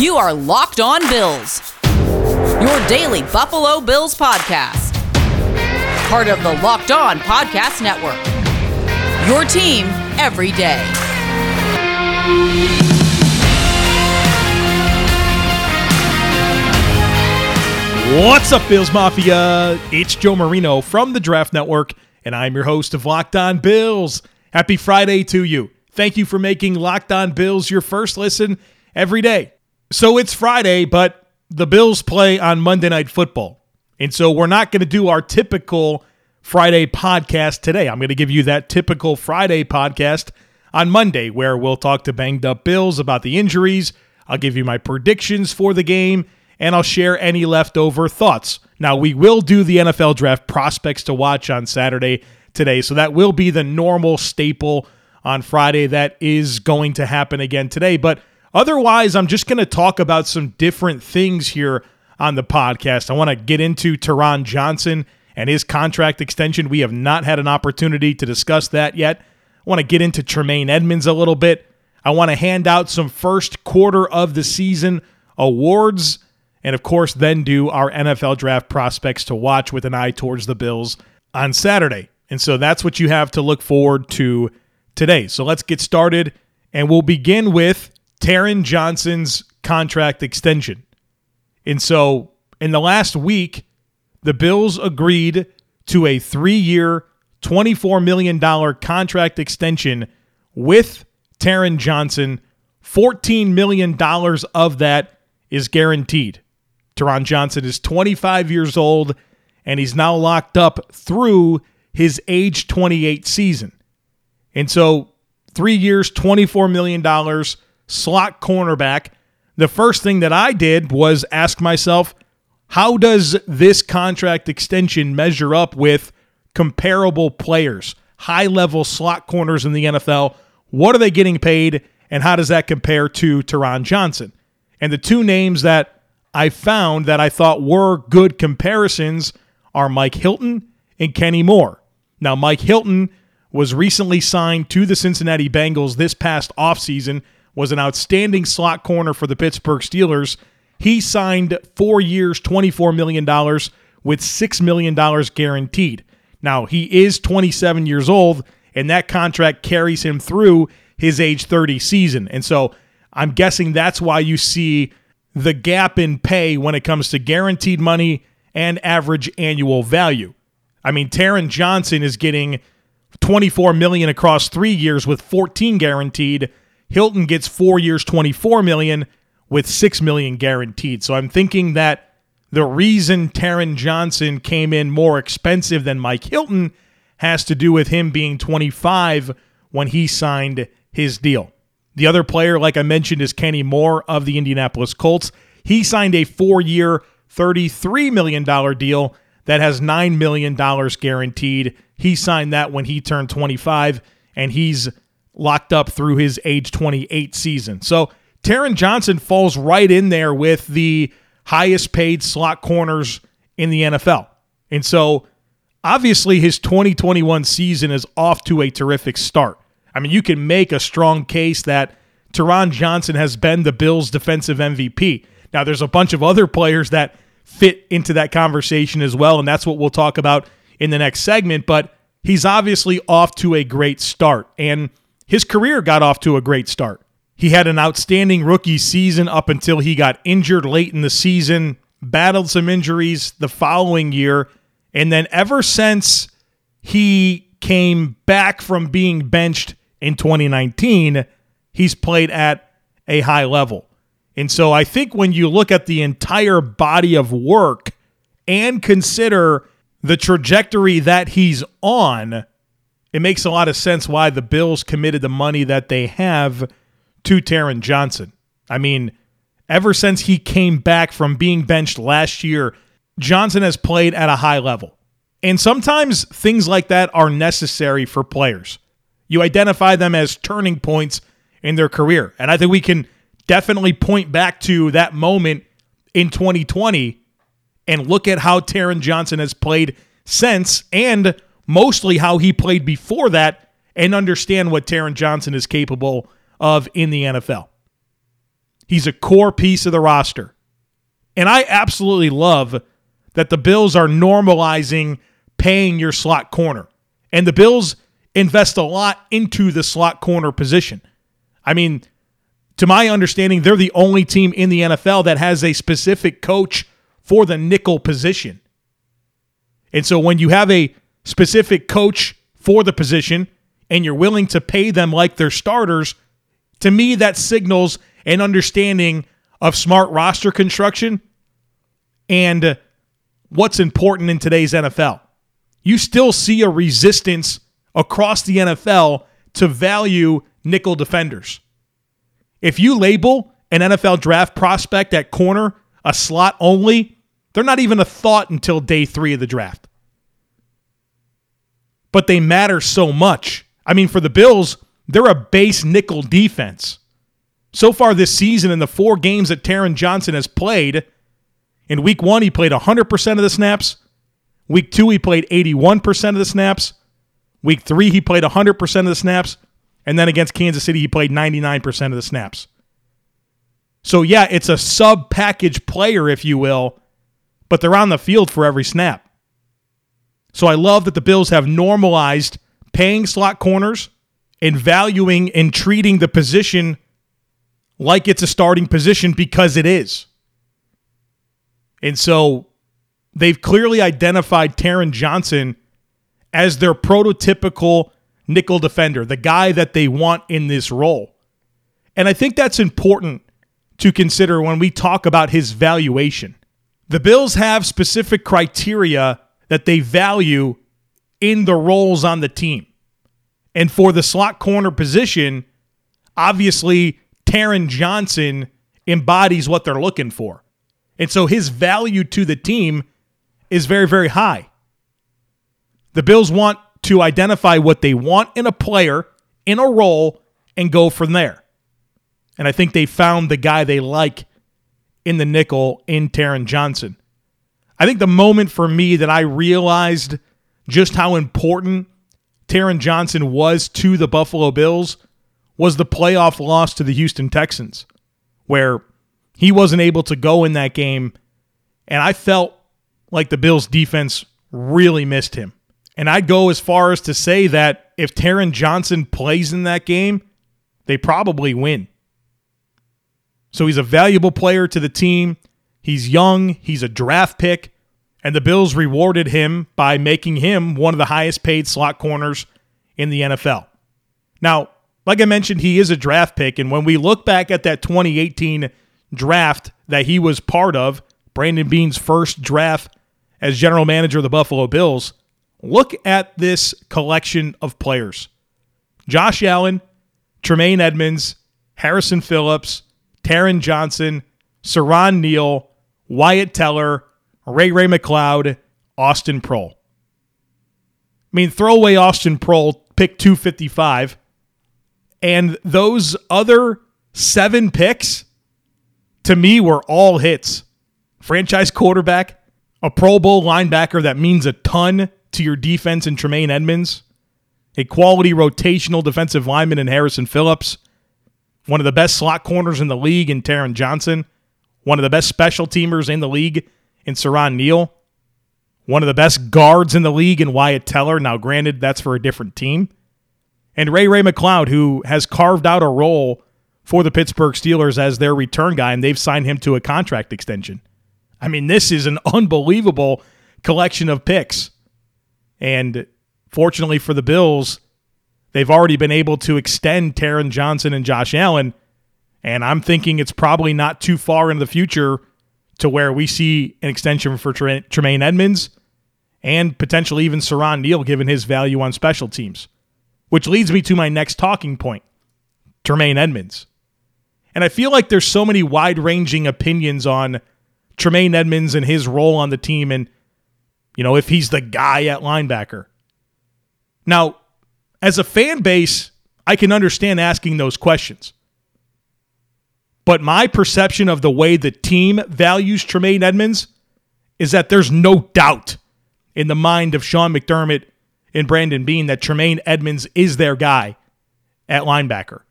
You are Locked On Bills, your daily Buffalo Bills podcast. Part of the Locked On Podcast Network. Your team every day. What's up, Bills Mafia? It's Joe Marino from the Draft Network, and I'm your host of Locked On Bills. Happy Friday to you. Thank you for making Locked On Bills your first listen every day. So it's Friday, but the Bills play on Monday Night Football. And so we're not going to do our typical Friday podcast today. I'm going to give you that typical Friday podcast on Monday, where we'll talk to banged up Bills about the injuries. I'll give you my predictions for the game and I'll share any leftover thoughts. Now, we will do the NFL draft prospects to watch on Saturday today, so that will be the normal staple on Friday that is going to happen again today. But otherwise, I'm just going to talk about some different things here on the podcast. I want to get into Taron Johnson and his contract extension. We have not had an opportunity to discuss that yet. I want to get into Tremaine Edmunds a little bit. I want to hand out some first quarter of the season awards and of course, then do our NFL draft prospects to watch with an eye towards the Bills on Saturday. And so that's what you have to look forward to today. So let's get started, and we'll begin with Taron Johnson's contract extension. And so in the last week, the Bills agreed to a three year, $24 million contract extension with Taron Johnson. $14 million of that is guaranteed. Taron Johnson is 25 years old and he's now locked up through his age 28 season. And so, three years, $24 million, slot cornerback. The first thing that I did was ask myself, how does this contract extension measure up with comparable players, high level slot corners in the NFL? What are they getting paid? And how does that compare to Taron Johnson? And the two names that I found that I thought were good comparisons are Mike Hilton and Kenny Moore. Now, Mike Hilton was recently signed to the Cincinnati Bengals this past offseason, was an outstanding slot corner for the Pittsburgh Steelers. He signed four years, $24 million with $6 million guaranteed. Now, he is 27 years old, and that contract carries him through his age 30 season. And so I'm guessing that's why you see the gap in pay when it comes to guaranteed money and average annual value. I mean, Taron Johnson is getting 24 million across 3 years with 14 guaranteed. Hilton gets 4 years 24 million with 6 million guaranteed. So I'm thinking that the reason Taron Johnson came in more expensive than Mike Hilton has to do with him being 25 when he signed his deal. The other player, like I mentioned, is Kenny Moore of the Indianapolis Colts. He signed a four year, $33 million deal that has $9 million guaranteed. He signed that when he turned 25, and he's locked up through his age 28 season. So Taron Johnson falls right in there with the highest paid slot corners in the NFL. And so obviously his 2021 season is off to a terrific start. I mean, you can make a strong case that Taron Johnson has been the Bills' defensive MVP. Now, there's a bunch of other players that fit into that conversation as well, and that's what we'll talk about in the next segment. But he's obviously off to a great start, and his career got off to a great start. He had an outstanding rookie season up until he got injured late in the season, battled some injuries the following year, and then ever since he came back from being benched in 2019, he's played at a high level. And so I think when you look at the entire body of work and consider the trajectory that he's on, it makes a lot of sense why the Bills committed the money that they have to Taron Johnson. I mean, ever since he came back from being benched last year, Johnson has played at a high level. And sometimes things like that are necessary for players. You identify them as turning points in their career. And I think we can definitely point back to that moment in 2020 and look at how Taron Johnson has played since and mostly how he played before that and understand what Taron Johnson is capable of in the NFL. He's a core piece of the roster. And I absolutely love that the Bills are normalizing paying your slot corner. And the Bills invest a lot into the slot corner position. I mean, to my understanding, they're the only team in the NFL that has a specific coach for the nickel position. And so when you have a specific coach for the position and you're willing to pay them like they're starters, to me, that signals an understanding of smart roster construction and what's important in today's NFL. You still see a resistance across the NFL to value nickel defenders. If you label an NFL draft prospect at corner a slot only, they're not even a thought until day three of the draft. But they matter so much. I mean, for the Bills, they're a base nickel defense. So far this season, in the four games that Taron Johnson has played, in week one, he played 100% of the snaps. Week two, he played 81% of the snaps. Week three, he played 100% of the snaps. And then against Kansas City, he played 99% of the snaps. So, yeah, it's a sub package player, if you will, but they're on the field for every snap. So, I love that the Bills have normalized paying slot corners and valuing and treating the position like it's a starting position because it is. And so they've clearly identified Taron Johnson as their prototypical nickel defender, the guy that they want in this role. And I think that's important to consider when we talk about his valuation. The Bills have specific criteria that they value in the roles on the team. And for the slot corner position, obviously, Taron Johnson embodies what they're looking for. And so his value to the team is very, very high. The Bills want to identify what they want in a player, in a role, and go from there. And I think they found the guy they like in the nickel in Taron Johnson. I think the moment for me that I realized just how important Taron Johnson was to the Buffalo Bills was the playoff loss to the Houston Texans, where he wasn't able to go in that game. And I felt like the Bills defense really missed him. And I'd go as far as to say that if Taron Johnson plays in that game, they probably win. So he's a valuable player to the team. He's young, he's a draft pick, and the Bills rewarded him by making him one of the highest paid slot corners in the NFL. Now, like I mentioned, he is a draft pick. And when we look back at that 2018 draft that he was part of, Brandon Beane's first draft as general manager of the Buffalo Bills, look at this collection of players Josh Allen, Tremaine Edmunds, Harrison Phillips, Taron Johnson, Siran Neal, Wyatt Teller, Ray Ray McCloud, Austin Proehl. I mean, throw away Austin Proehl, pick 255. And those other seven picks, to me, were all hits. Franchise quarterback, a Pro Bowl linebacker that means a ton to your defense in Tremaine Edmunds, a quality rotational defensive lineman in Harrison Phillips, one of the best slot corners in the league in Taron Johnson, one of the best special teamers in the league in Siran Neal, one of the best guards in the league in Wyatt Teller. Now, granted, that's for a different team and Ray Ray McCloud, who has carved out a role for the Pittsburgh Steelers as their return guy, and they've signed him to a contract extension. I mean, this is an unbelievable collection of picks. And fortunately for the Bills, they've already been able to extend Taron Johnson and Josh Allen. And I'm thinking it's probably not too far into the future to where we see an extension for Tremaine Edmunds and potentially even Siran Neal, given his value on special teams. Which leads me to my next talking point Tremaine Edmunds. And I feel like there's so many wide ranging opinions on Tremaine Edmunds and his role on the team and, you know, if he's the guy at linebacker. Now, as a fan base, I can understand asking those questions. But my perception of the way the team values Tremaine Edmunds is that there's no doubt in the mind of Sean McDermott and Brandon Beane that Tremaine Edmunds is their guy at linebacker.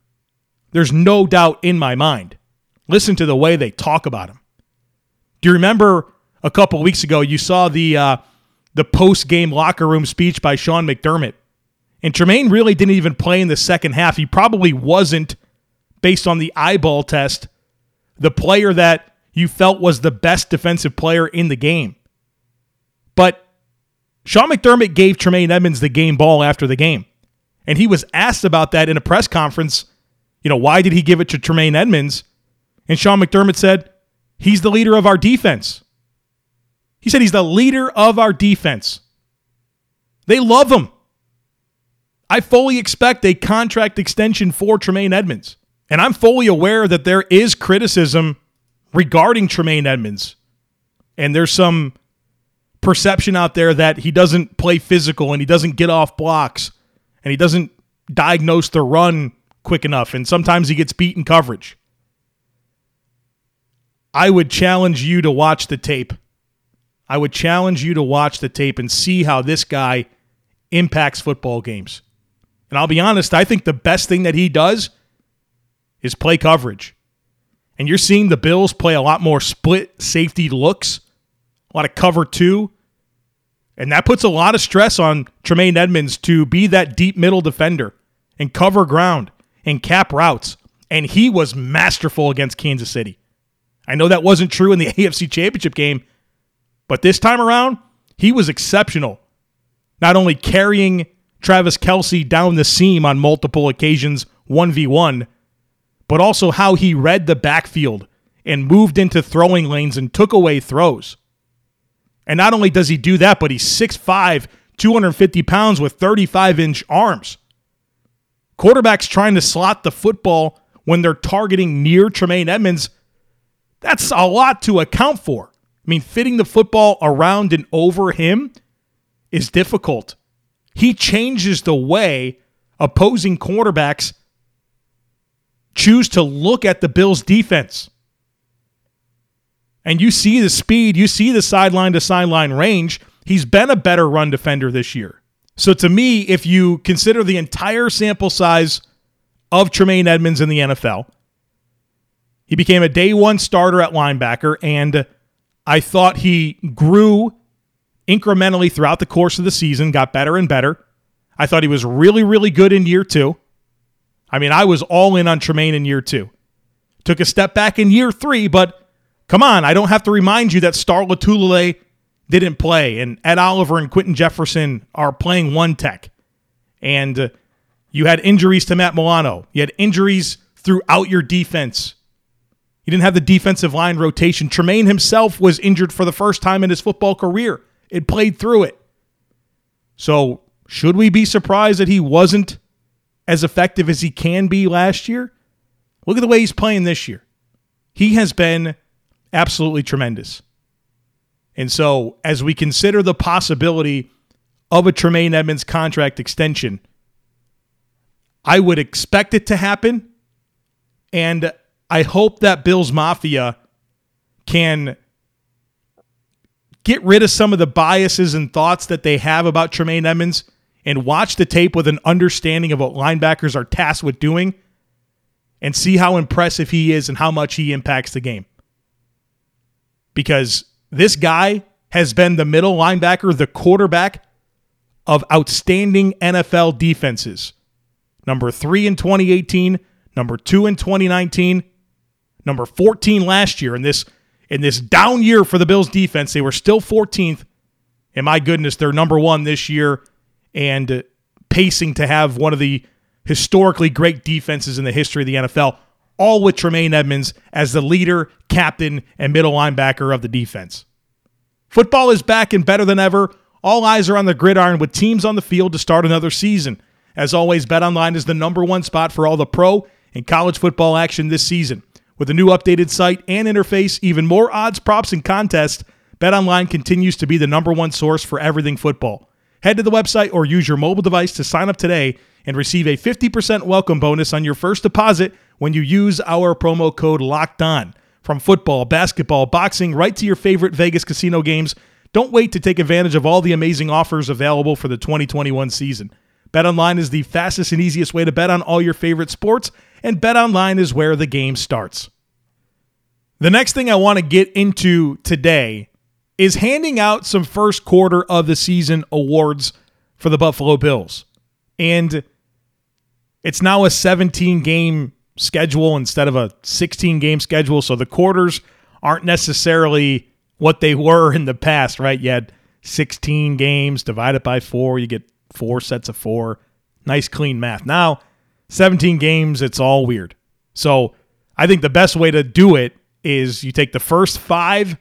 There's no doubt in my mind. listen to the way they talk about him. Do you remember a couple weeks ago you saw the uh, the post game locker room speech by Sean McDermott? And Tremaine really didn't even play in the second half. He probably wasn't, based on the eyeball test, the player that you felt was the best defensive player in the game. But Sean McDermott gave Tremaine Edmunds the game ball after the game. And he was asked about that in a press conference. You know, why did he give it to Tremaine Edmunds? And Sean McDermott said, he's the leader of our defense. He said he's the leader of our defense. They love him. I fully expect a contract extension for Tremaine Edmunds. And I'm fully aware that there is criticism regarding Tremaine Edmunds. And there's some perception out there that he doesn't play physical and he doesn't get off blocks and he doesn't diagnose the run quick enough. And sometimes he gets beat in coverage. I would challenge you to watch the tape. I would challenge you to watch the tape and see how this guy impacts football games. And I'll be honest, I think the best thing that he does is play coverage. And you're seeing the Bills play a lot more split safety looks, a lot of cover two. And that puts a lot of stress on Tremaine Edmunds to be that deep middle defender and cover ground and cap routes. And he was masterful against Kansas City. I know that wasn't true in the AFC Championship game, but this time around, he was exceptional. Not only carrying Travis Kelce down the seam on multiple occasions, 1v1, but also how he read the backfield and moved into throwing lanes and took away throws. And not only does he do that, but he's 6'5, 250 pounds with 35 inch arms. Quarterbacks trying to slot the football when they're targeting near Tremaine Edmunds, that's a lot to account for. I mean, fitting the football around and over him is difficult. He changes the way opposing quarterbacks choose to look at the Bills' defense. And you see the speed, you see the sideline to sideline range. He's been a better run defender this year. So to me, if you consider the entire sample size of Tremaine Edmunds in the NFL, he became a day one starter at linebacker, and I thought he grew incrementally throughout the course of the season, got better and better. I thought he was really, really good in year two. I mean, I was all in on Tremaine in year two. Took a step back in year three, but come on, I don't have to remind you that Star Lotulelei didn't play, and Ed Oliver and Quinton Jefferson are playing one tech. And uh, you had injuries to Matt Milano. You had injuries throughout your defense. You didn't have the defensive line rotation. Tremaine himself was injured for the first time in his football career. It played through it. So, should we be surprised that he wasn't as effective as he can be last year? Look at the way he's playing this year. He has been absolutely tremendous. And so, as we consider the possibility of a Tremaine Edmunds contract extension, I would expect it to happen. And I hope that Bills Mafia can get rid of some of the biases and thoughts that they have about Tremaine Edmunds and watch the tape with an understanding of what linebackers are tasked with doing and see how impressive he is and how much he impacts the game. Because this guy has been the middle linebacker, the quarterback of outstanding NFL defenses. Number three in 2018, number two in 2019, number 14 last year in this in this down year for the Bills defense. They were still 14th. And my goodness, they're number one this year and pacing to have one of the historically great defenses in the history of the NFL, all with Tremaine Edmunds as the leader, captain, and middle linebacker of the defense. Football is back and better than ever. All eyes are on the gridiron with teams on the field to start another season. As always, BetOnline is the number one spot for all the pro and college football action this season. With a new updated site and interface, even more odds, props, and contests, BetOnline continues to be the number one source for everything football. Head to the website or use your mobile device to sign up today and receive a 50% welcome bonus on your first deposit when you use our promo code LOCKED ON. From football, basketball, boxing, right to your favorite Vegas casino games, don't wait to take advantage of all the amazing offers available for the 2021 season. BetOnline is the fastest and easiest way to bet on all your favorite sports, and BetOnline is where the game starts. The next thing I want to get into today is handing out some first quarter of the season awards for the Buffalo Bills. And it's now a 17 game schedule instead of a 16 game schedule. So the quarters aren't necessarily what they were in the past, right? You had 16 games divided by four, you get four sets of four. Nice, clean math. Now, 17 games, it's all weird. So I think the best way to do it is you take the first five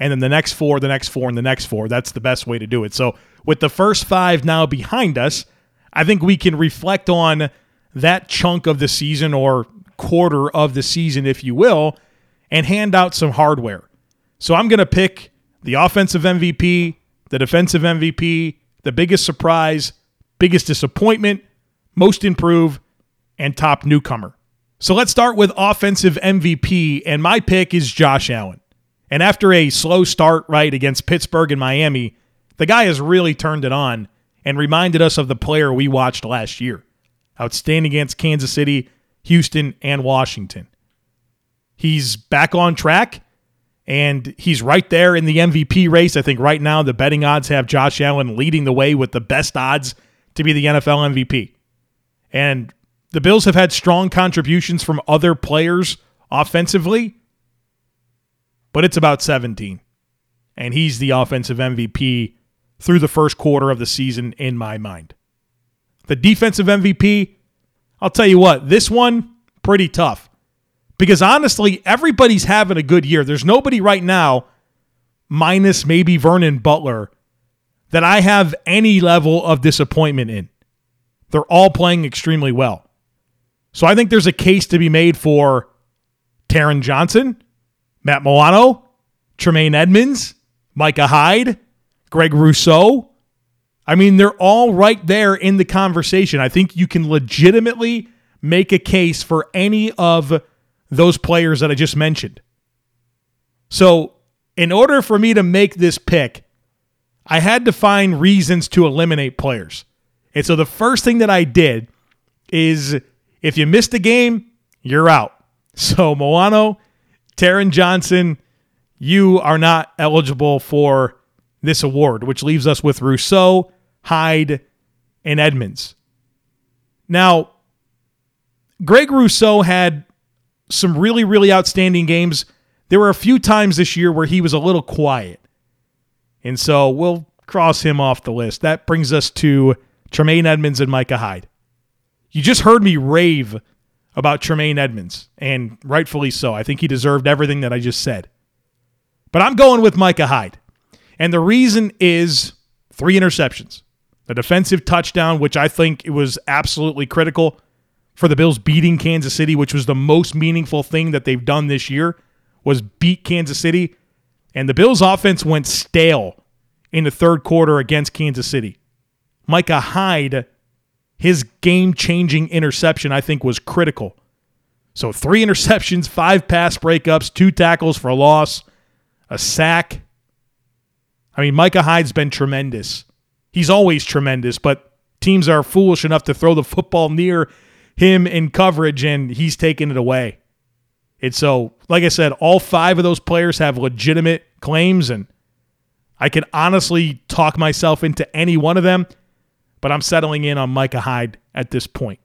and then the next four, the next four, and the next four. That's the best way to do it. So with the first five now behind us, I think we can reflect on that chunk of the season or quarter of the season, if you will, and hand out some hardware. So I'm going to pick the offensive MVP, the defensive MVP, the biggest surprise, biggest disappointment, most improved, and top newcomer. So let's start with offensive MVP, and my pick is Josh Allen. And after a slow start, right, against Pittsburgh and Miami, the guy has really turned it on and reminded us of the player we watched last year. Outstanding against Kansas City, Houston, and Washington. He's back on track and he's right there in the MVP race. I think right now the betting odds have Josh Allen leading the way with the best odds to be the NFL MVP. And the Bills have had strong contributions from other players offensively, but it's about 17. And he's the offensive MVP through the first quarter of the season in my mind. The defensive MVP, I'll tell you what, this one, pretty tough. Because honestly, everybody's having a good year. There's nobody right now, minus maybe Vernon Butler, that I have any level of disappointment in. They're all playing extremely well. So I think there's a case to be made for Taron Johnson, Matt Milano, Tremaine Edmunds, Micah Hyde, Greg Rousseau. I mean, they're all right there in the conversation. I think you can legitimately make a case for any of those players that I just mentioned. So, in order for me to make this pick, I had to find reasons to eliminate players. And so the first thing that I did is if you missed a game, you're out. So Milano, Taron Johnson, you are not eligible for this award, which leaves us with Rousseau, Hyde, and Edmunds. Now, Greg Rousseau had some really, really outstanding games. There were a few times this year where he was a little quiet. And so we'll cross him off the list. That brings us to Tremaine Edmunds and Micah Hyde. You just heard me rave about Tremaine Edmunds, and rightfully so. I think he deserved everything that I just said. But I'm going with Micah Hyde. And the reason is three interceptions. The defensive touchdown, which I think it was absolutely critical for the Bills beating Kansas City, which was the most meaningful thing that they've done this year, was beat Kansas City. And the Bills offense went stale in the third quarter against Kansas City. Micah Hyde, his game changing interception, I think, was critical. So three interceptions, five pass breakups, two tackles for a loss, a sack. I mean, Micah Hyde's been tremendous. He's always tremendous, but teams are foolish enough to throw the football near him in coverage, and he's taking it away. And so, like I said, all five of those players have legitimate claims, and I can honestly talk myself into any one of them, but I'm settling in on Micah Hyde at this point.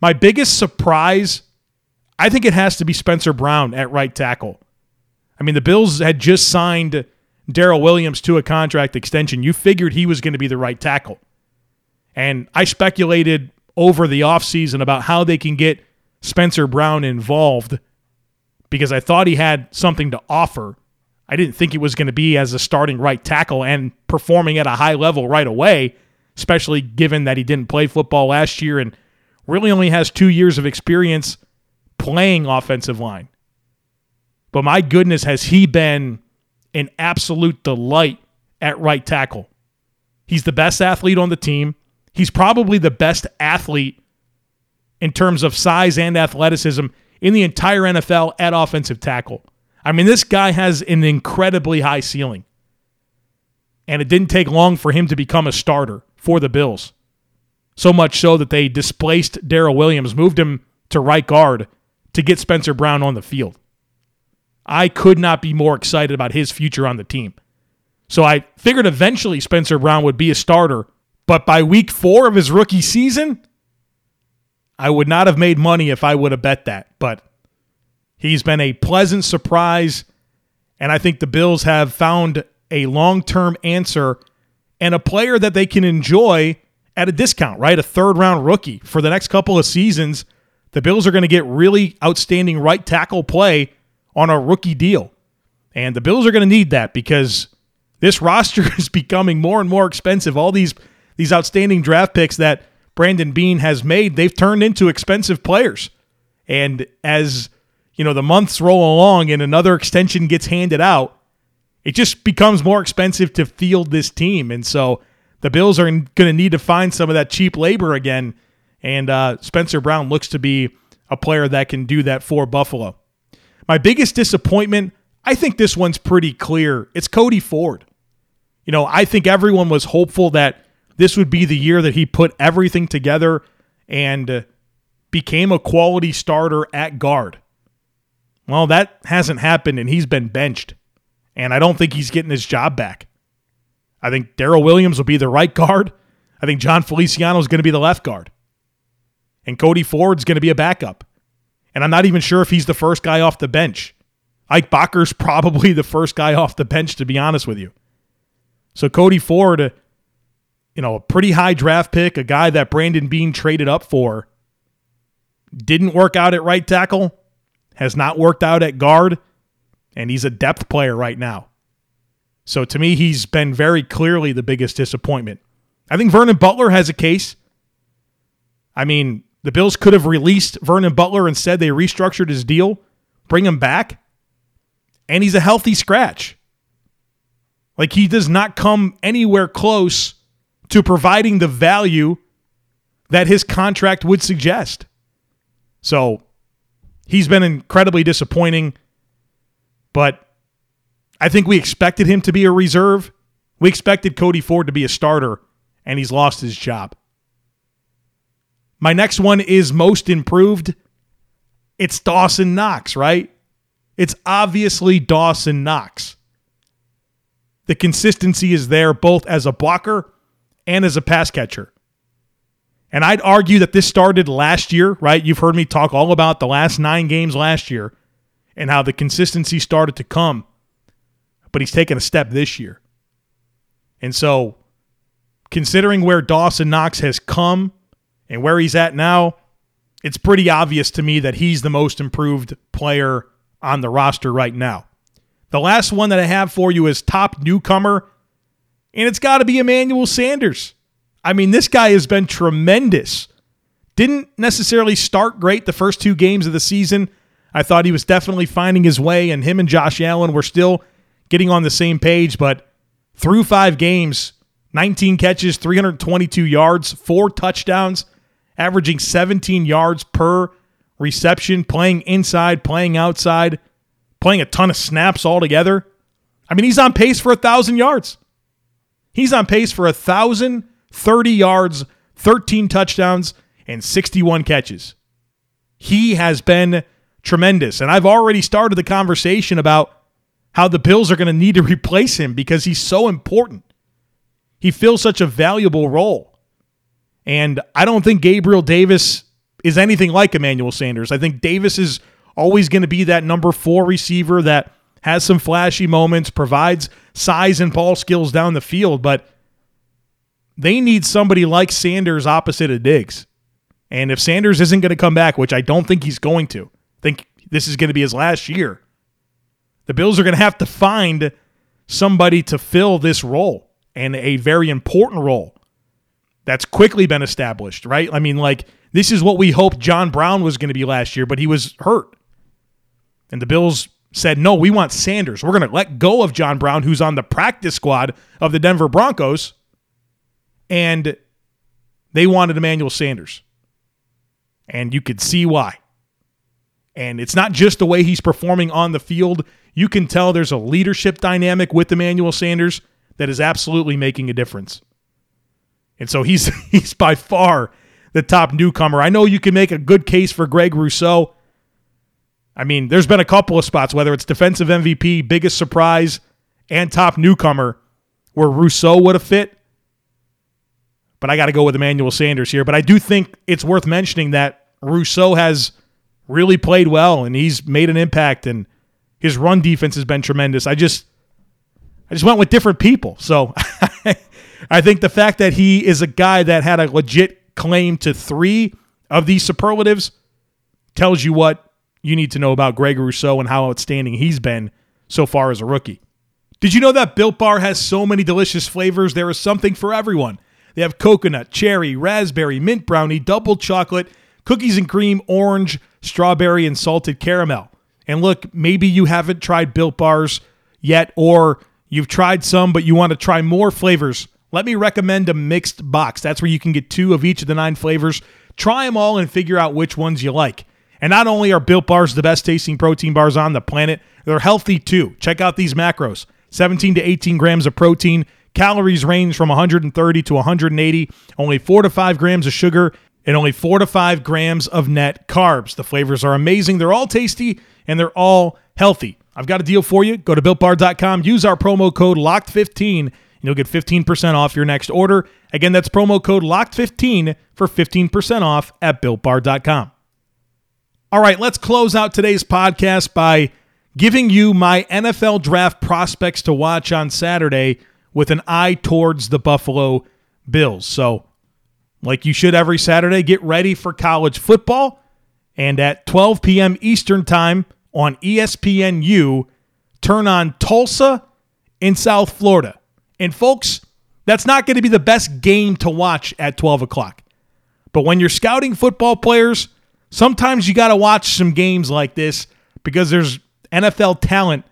My biggest surprise, I think it has to be Spencer Brown at right tackle. I mean, the Bills had just signed Daryl Williams to a contract extension. You figured he was going to be the right tackle. And I speculated over the offseason about how they can get Spencer Brown involved because I thought he had something to offer. I didn't think he was going to be as a starting right tackle and performing at a high level right away, especially given that he didn't play football last year and really only has two years of experience playing offensive line. But my goodness, has he been an absolute delight at right tackle? He's the best athlete on the team. He's probably the best athlete in terms of size and athleticism in the entire NFL at offensive tackle. I mean, this guy has an incredibly high ceiling. And it didn't take long for him to become a starter for the Bills. So much so that they displaced Daryl Williams, moved him to right guard to get Spencer Brown on the field. I could not be more excited about his future on the team. So I figured eventually Spencer Brown would be a starter, but by week four of his rookie season, I would not have made money if I would have bet that. But he's been a pleasant surprise, and I think the Bills have found a long term answer and a player that they can enjoy at a discount, right? A third round rookie for the next couple of seasons. The Bills are going to get really outstanding right tackle play on a rookie deal. And the Bills are going to need that because this roster is becoming more and more expensive. All these these outstanding draft picks that Brandon Beane has made, they've turned into expensive players. And as you know, the months roll along and another extension gets handed out, it just becomes more expensive to field this team. And so the Bills are going to need to find some of that cheap labor again. And uh, Spencer Brown looks to be a player that can do that for Buffalo. My biggest disappointment, I think this one's pretty clear. It's Cody Ford. You know, I think everyone was hopeful that this would be the year that he put everything together and became a quality starter at guard. Well, that hasn't happened, and he's been benched. And I don't think he's getting his job back. I think Daryl Williams will be the right guard. I think Jon Feliciano is going to be the left guard. And Cody Ford's going to be a backup. And I'm not even sure if he's the first guy off the bench. Ike Boettger's probably the first guy off the bench, to be honest with you. So Cody Ford, uh, you know, a pretty high draft pick, a guy that Brandon Beane traded up for, didn't work out at right tackle, has not worked out at guard, and he's a depth player right now. So to me, he's been very clearly the biggest disappointment. I think Vernon Butler has a case. I mean, the Bills could have released Vernon Butler and said they restructured his deal, bring him back, and he's a healthy scratch. Like he does not come anywhere close to providing the value that his contract would suggest. So he's been incredibly disappointing, but I think we expected him to be a reserve. We expected Cody Ford to be a starter, and he's lost his job. My next one is most improved. It's Dawson Knox, right? It's obviously Dawson Knox. The consistency is there both as a blocker and as a pass catcher. And I'd argue that this started last year, right? You've heard me talk all about the last nine games last year and how the consistency started to come. But he's taken a step this year. And so, considering where Dawson Knox has come and where he's at now, it's pretty obvious to me that he's the most improved player on the roster right now. The last one that I have for you is top newcomer, and it's got to be Emmanuel Sanders. I mean, this guy has been tremendous. Didn't necessarily start great the first two games of the season. I thought he was definitely finding his way, and him and Josh Allen were still getting on the same page. But through five games, 19 catches, 322 yards, four touchdowns, averaging 17 yards per reception, playing inside, playing outside playing a ton of snaps altogether. I mean, he's on pace for a thousand yards. He's on pace for a thousand thirty yards, 13 touchdowns, and 61 catches. He has been tremendous. And I've already started the conversation about how the Bills are going to need to replace him because he's so important. He fills such a valuable role. And I don't think Gabriel Davis is anything like Emmanuel Sanders. I think Davis is always going to be that number four receiver that has some flashy moments, provides size and ball skills down the field, but they need somebody like Sanders opposite of Diggs. And if Sanders isn't going to come back, which I don't think he's going to, think this is going to be his last year, the Bills are going to have to find somebody to fill this role and a very important role that's quickly been established, right? I mean, like, this is what we hoped John Brown was going to be last year, but he was hurt. And the Bills said, no, we want Sanders. We're going to let go of John Brown, who's on the practice squad of the Denver Broncos. And they wanted Emmanuel Sanders. And you could see why. And it's not just the way he's performing on the field. You can tell there's a leadership dynamic with Emmanuel Sanders that is absolutely making a difference. And so he's he's by far the top newcomer. I know you can make a good case for Greg Rousseau. I mean, there's been a couple of spots, whether it's defensive MVP, biggest surprise, and top newcomer, where Rousseau would have fit. But I got to go with Emmanuel Sanders here. But I do think it's worth mentioning that Rousseau has really played well and he's made an impact and his run defense has been tremendous. I just I just went with different people. So I think the fact that he is a guy that had a legit claim to 3 of these superlatives tells you what you need to know about Greg Rousseau and how outstanding he's been so far as a rookie. Did you know that Built Bar has so many delicious flavors? There is something for everyone. They have coconut, cherry, raspberry, mint brownie, double chocolate, cookies and cream, orange, strawberry, and salted caramel. And look, maybe you haven't tried Built Bars yet, or you've tried some, but you want to try more flavors. Let me recommend a mixed box. That's where you can get two of each of the nine flavors. Try them all and figure out which ones you like. And not only are Built Bars the best tasting protein bars on the planet, they're healthy too. Check out these macros 17 to 18 grams of protein. Calories range from 130 to 180, only 4 to 5 grams of sugar, and only 4 to 5 grams of net carbs. The flavors are amazing. They're all tasty and they're all healthy. I've got a deal for you. Go to builtbar.com, use our promo code LOCKED15, and you'll get 15% off your next order. Again, that's promo code LOCKED15 for 15% off at builtbar.com. All right, let's close out today's podcast by giving you my NFL draft prospects to watch on Saturday with an eye towards the Buffalo Bills. So, like you should every Saturday, get ready for college football. And at 12 p.m. Eastern Time on ESPNU, turn on Tulsa in South Florida. And folks, that's not going to be the best game to watch at 12 o'clock. But when you're scouting football players, sometimes you got to watch some games like this because there's NFL talent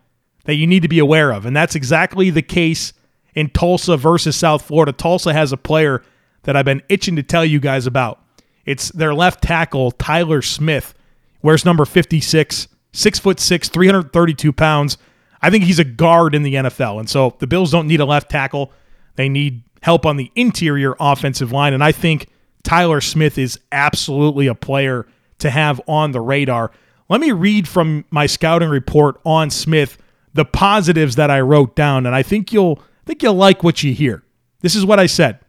that you need to be aware of. And that's exactly the case in Tulsa versus South Florida. Tulsa has a player that I've been itching to tell you guys about. It's their left tackle, Tyler Smith, wears number 56, six foot six, 332 pounds. I think he's a guard in the NFL. And so the Bills don't need a left tackle. They need help on the interior offensive line. And I think Tyler Smith is absolutely a player to have on the radar. Let me read from my scouting report on Smith the positives that I wrote down, and I think you'll I think you'll like what you hear. This is what I said.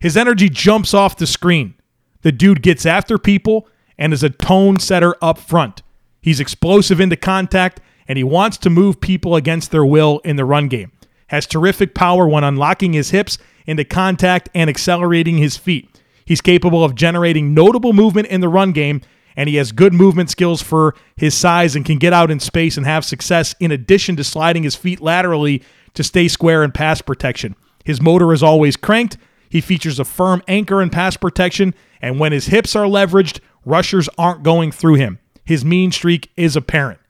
His energy jumps off the screen. The dude gets after people and is a tone setter up front. He's explosive into contact and he wants to move people against their will in the run game. Has terrific power when unlocking his hips into contact and accelerating his feet. He's capable of generating notable movement in the run game and he has good movement skills for his size and can get out in space and have success in addition to sliding his feet laterally to stay square in pass protection. His motor is always cranked. He features a firm anchor and pass protection, and when his hips are leveraged, rushers aren't going through him. His mean streak is apparent.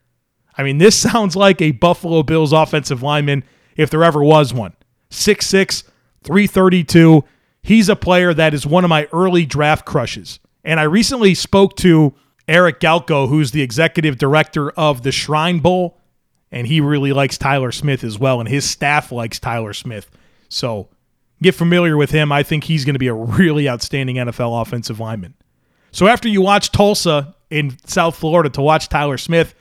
I mean, this sounds like a Buffalo Bills offensive lineman if there ever was one. 6'6, 332. He's a player that is one of my early draft crushes. And I recently spoke to Eric Galko, who's the executive director of the Shrine Bowl, and he really likes Tyler Smith as well, and his staff likes Tyler Smith. So get familiar with him. I think he's going to be a really outstanding NFL offensive lineman. So after you watch Tulsa in South Florida to watch Tyler Smith,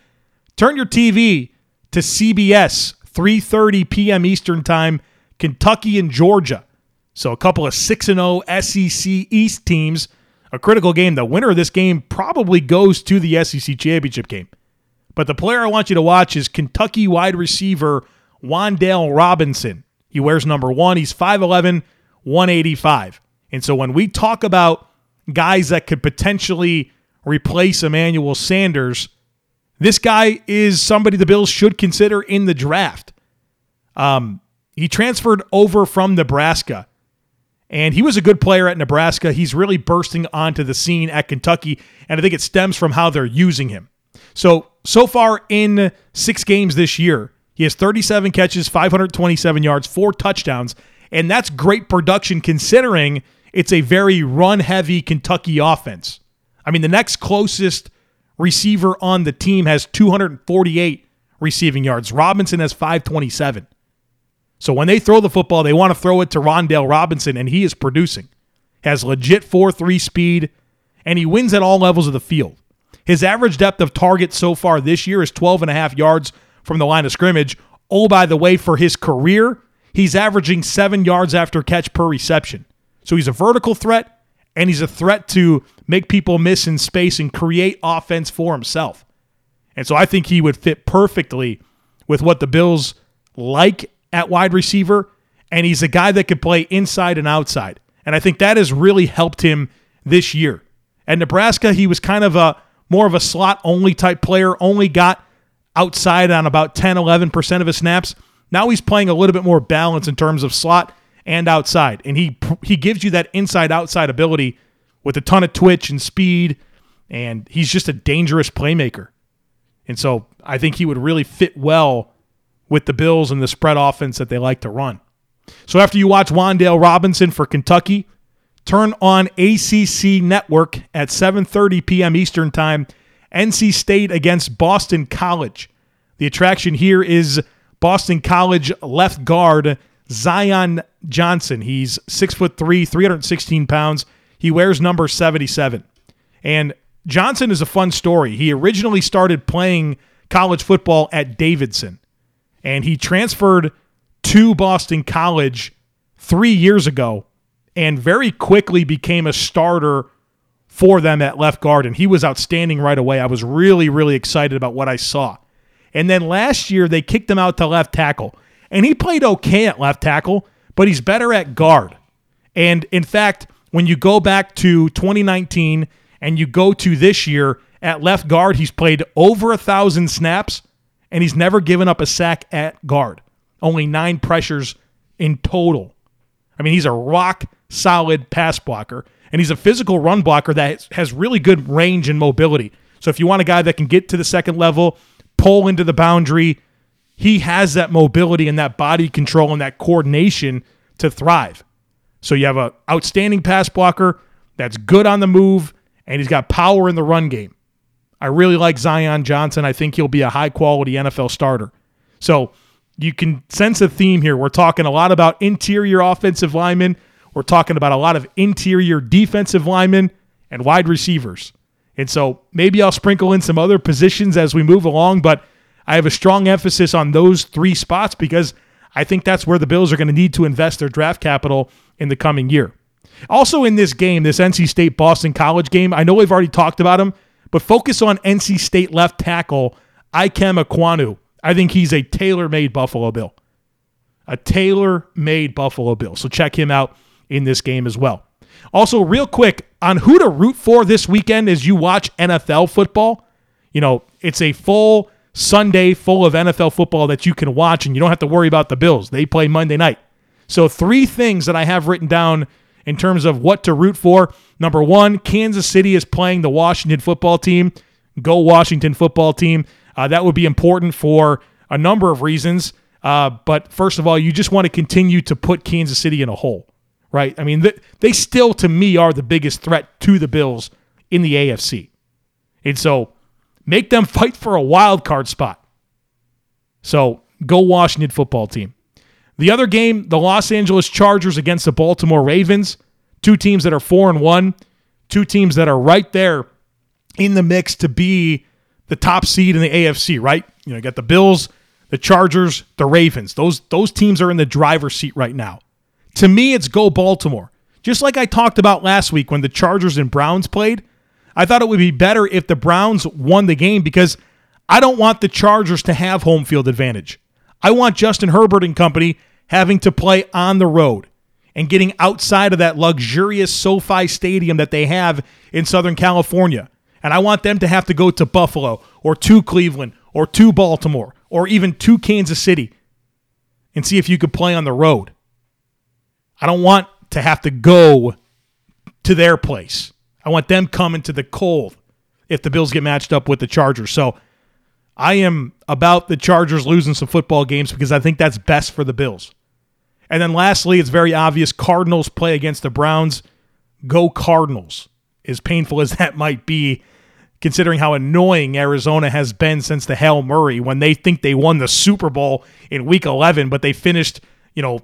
turn your TV to CBS 3:30 p.m. Eastern Time, Kentucky and Georgia. So a couple of 6 and 0 SEC East teams a critical game. The winner of this game probably goes to the SEC championship game. But the player I want you to watch is Kentucky wide receiver Wan'Dale Robinson. He wears number one. He's 5'11, 185. And so when we talk about guys that could potentially replace Emmanuel Sanders, this guy is somebody the Bills should consider in the draft. Um, he transferred over from Nebraska and he was a good player at Nebraska. He's really bursting onto the scene at Kentucky, and I think it stems from how they're using him. So, so far in six games this year, he has 37 catches, 527 yards, four touchdowns, and that's great production considering it's a very run heavy Kentucky offense. I mean, the next closest receiver on the team has 248 receiving yards. Robinson has 527. So when they throw the football, they want to throw it to Wan'Dale Robinson, and he is producing. Has legit 4 3 speed, and he wins at all levels of the field. His average depth of target so far this year is 12 and a half yards from the line of scrimmage. Oh, by the way, for his career, he's averaging seven yards after catch per reception. So he's a vertical threat and he's a threat to make people miss in space and create offense for himself. And so I think he would fit perfectly with what the Bills like at wide receiver. And he's a guy that could play inside and outside. And I think that has really helped him this year. At Nebraska, he was kind of a more of a slot only type player, only got outside on about 10, 11% of his snaps. Now he's playing a little bit more balance in terms of slot and outside. And he he gives you that inside outside ability with a ton of twitch and speed and he's just a dangerous playmaker. And so I think he would really fit well with the Bills and the spread offense that they like to run. So after you watch Wan'Dale Robinson for Kentucky, turn on ACC Network at 7:30 p.m. Eastern Time. NC State against Boston College. The attraction here is Boston College left guard Zion Johnson. He's six foot three, 316 pounds. He wears number 77. And Johnson is a fun story. He originally started playing college football at Davidson, and he transferred to Boston College three years ago and very quickly became a starter for them at left guard. And he was outstanding right away. I was really, really excited about what I saw. And then last year, they kicked him out to left tackle. And he played okay at left tackle, but he's better at guard. And in fact, when you go back to 2019 and you go to this year at left guard, he's played over a thousand snaps and he's never given up a sack at guard. Only nine pressures in total. I mean, he's a rock solid pass blocker and he's a physical run blocker that has really good range and mobility. So if you want a guy that can get to the second level, pull into the boundary, he has that mobility and that body control and that coordination to thrive. So you have an outstanding pass blocker that's good on the move and he's got power in the run game. I really like Zion Johnson. I think he'll be a high quality NFL starter. So you can sense a theme here. We're talking a lot about interior offensive linemen. We're talking about a lot of interior defensive linemen and wide receivers. And so maybe I'll sprinkle in some other positions as we move along, but I have a strong emphasis on those three spots because I think that's where the Bills are going to need to invest their draft capital in the coming year. Also, in this game, this NC State Boston College game, I know we've already talked about him, but focus on NC State left tackle Ikem Ekwonu. I think he's a tailor made Buffalo Bill. A tailor made Buffalo Bill. So check him out in this game as well. Also, real quick on who to root for this weekend as you watch NFL football. You know, it's a full Sunday full of NFL football that you can watch, and you don't have to worry about the Bills. They play Monday night. So, three things that I have written down in terms of what to root for. Number one, Kansas City is playing the Washington football team. Go, Washington football team. Uh, that would be important for a number of reasons. Uh, but first of all, you just want to continue to put Kansas City in a hole, right? I mean, th- they still, to me, are the biggest threat to the Bills in the AFC. And so Make them fight for a wild card spot. So go Washington football team. The other game, the Los Angeles Chargers against the Baltimore Ravens, two teams that are 4 and 1, two teams that are right there in the mix to be the top seed in the AFC, right? You know, you got the Bills, the Chargers, the Ravens. Those those teams are in the driver's seat right now. To me, it's go Baltimore. Just like I talked about last week when the Chargers and Browns played, I thought it would be better if the Browns won the game because I don't want the Chargers to have home field advantage. I want Justin Herbert and company having to play on the road and getting outside of that luxurious SoFi stadium that they have in Southern California. And I want them to have to go to Buffalo or to Cleveland or to Baltimore or even to Kansas City and see if you could play on the road. I don't want to have to go to their place. I want them coming to the cold if the Bills get matched up with the Chargers. So I am about the Chargers losing some football games because I think that's best for the Bills. And then lastly, it's very obvious Cardinals play against the Browns. Go Cardinals. As painful as that might be, considering how annoying Arizona has been since the Hail Murray when they think they won the Super Bowl in week 11, but they finished, you know,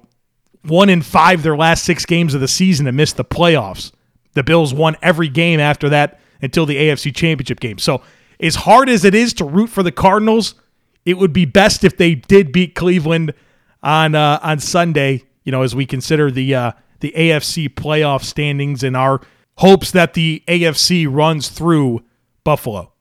one in five their last six games of the season and missed the playoffs. The Bills won every game after that until the AFC Championship game. So, as hard as it is to root for the Cardinals, it would be best if they did beat Cleveland on uh, on Sunday. You know, as we consider the uh, the AFC playoff standings and our hopes that the AFC runs through Buffalo.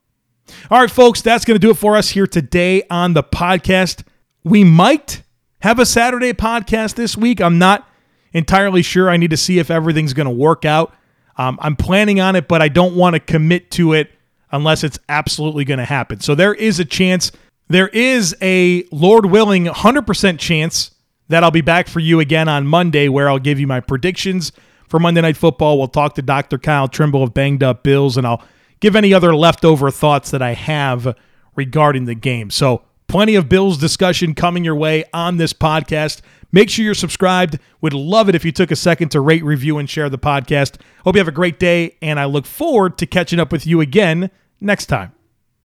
All right, folks, that's going to do it for us here today on the podcast. We might have a Saturday podcast this week. I'm not entirely sure. I need to see if everything's going to work out. Um, I'm planning on it, but I don't want to commit to it unless it's absolutely going to happen. So there is a chance. There is a Lord willing 100% chance that I'll be back for you again on Monday, where I'll give you my predictions for Monday Night Football. We'll talk to Dr. Kyle Trimble of Banged Up Bills, and I'll give any other leftover thoughts that I have regarding the game. So, plenty of Bills discussion coming your way on this podcast. Make sure you're subscribed. Would love it if you took a second to rate, review, and share the podcast. Hope you have a great day, and I look forward to catching up with you again next time.